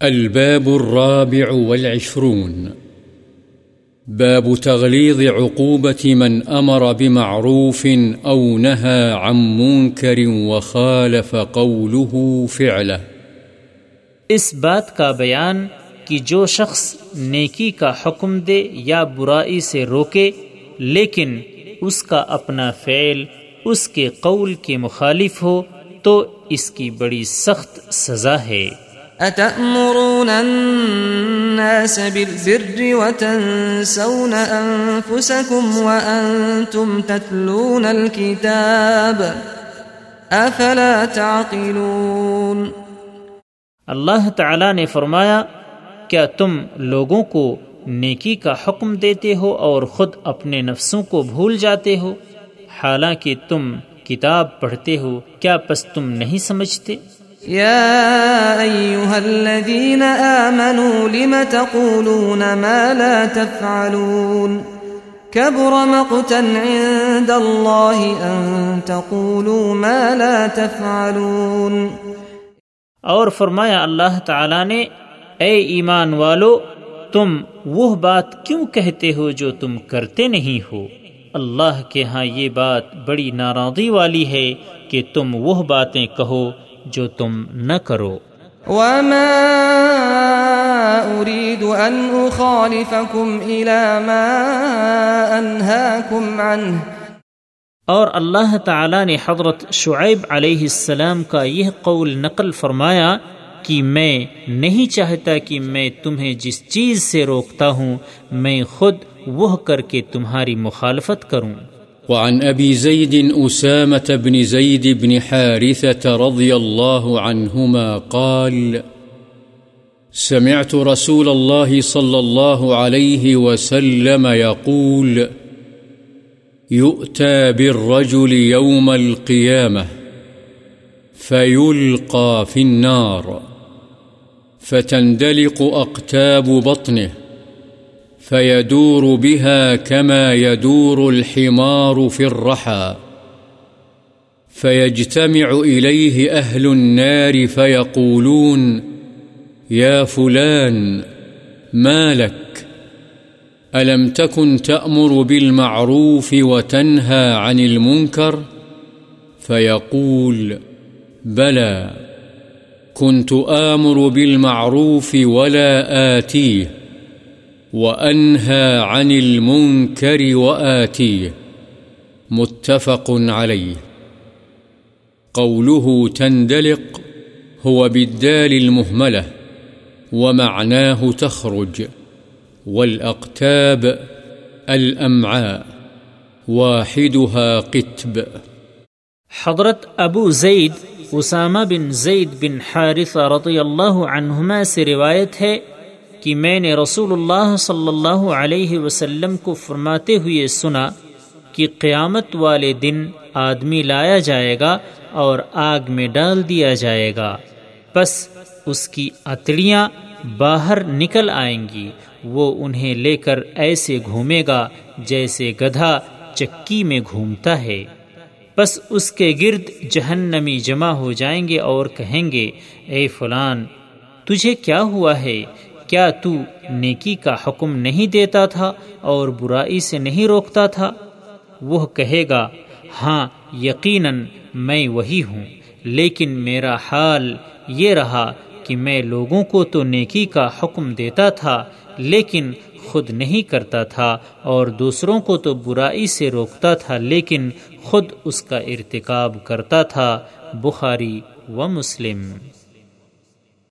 الباب الرابع والعشرون. باب تغليظ عقوبة من أمر بمعروف أو نهى عن منكر وخالف قوله فعله. اس بات کا بیان کہ جو شخص نیکی کا حکم دے یا برائی سے روکے، لیکن اس کا اپنا فعل، اس کے قول کے مخالف ہو، تو اس کی بڑی سخت سزا ہے۔ أتأمرون الناس بالبر وتنسون أنفسكم وأنتم تتلون الكتاب أفلا تعقلون اللہ تعالی نے فرمایا، کیا تم لوگوں کو نیکی کا حکم دیتے ہو اور خود اپنے نفسوں کو بھول جاتے ہو؟ حالانکہ تم کتاب پڑھتے ہو، کیا پس تم نہیں سمجھتے؟ يا أيها الذين آمنوا لم تقولون ما لا تفعلون كبر مقتا عند الله أن تقولوا ما لا تفعلون اور فرمایا اللہ تعالی نے، اے ایمان والو، تم وہ بات کیوں کہتے ہو جو تم کرتے نہیں ہو؟ اللہ کے ہاں یہ بات بڑی ناراضی والی ہے کہ تم وہ باتیں کہو جو تم نہ کرو۔ وما أريد أن أخالفكم إلى ما أنهاكم عنه۔ اور اللہ تعالی نے حضرت شعیب علیہ السلام کا یہ قول نقل فرمایا کہ میں نہیں چاہتا کہ میں تمہیں جس چیز سے روکتا ہوں میں خود وہ کر کے تمہاری مخالفت کروں۔ وعن أبي زيد أسامة بن زيد بن حارثة رضي الله عنهما قال، سمعت رسول الله صلى الله عليه وسلم يقول، يؤتى بالرجل يوم القيامة فيلقى في النار فتندلق أقتاب بطنه. فيدور بها كما يدور الحمار في الرحى. فيجتمع إليه أهل النار فيقولون، يا فلان، ما لك؟ ألم تكن تأمر بالمعروف وتنهى عن المنكر؟ فيقول، بلى، كنت آمر بالمعروف ولا آتيه. وأنهى عن المنكر وآتيه متفق عليه قوله تندلق هو بالدال المهملة ومعناه تخرج والأقتاب الأمعاء واحدها قتب حضرت ابو زید اسامہ بن زید بن حارث رضی اللہ عنہما سے روایت ہے کہ میں نے رسول اللہ صلی اللہ علیہ وسلم کو فرماتے ہوئے سنا کہ قیامت والے دن آدمی لایا جائے گا اور آگ میں ڈال دیا جائے گا۔ بس اس کی اتڑیاں باہر نکل آئیں گی۔ وہ انہیں لے کر ایسے گھومے گا جیسے گدھا چکی میں گھومتا ہے۔ بس اس کے گرد جہنمی جمع ہو جائیں گے اور کہیں گے، اے فلان، تجھے کیا ہوا ہے؟ کیا تو نیکی کا حکم نہیں دیتا تھا اور برائی سے نہیں روکتا تھا؟ وہ کہے گا ہاں یقیناً میں وہی ہوں، لیکن میرا حال یہ رہا کہ میں لوگوں کو تو نیکی کا حکم دیتا تھا، لیکن خود نہیں کرتا تھا اور دوسروں کو تو برائی سے روکتا تھا، لیکن خود اس کا ارتکاب کرتا تھا، بخاری و مسلم۔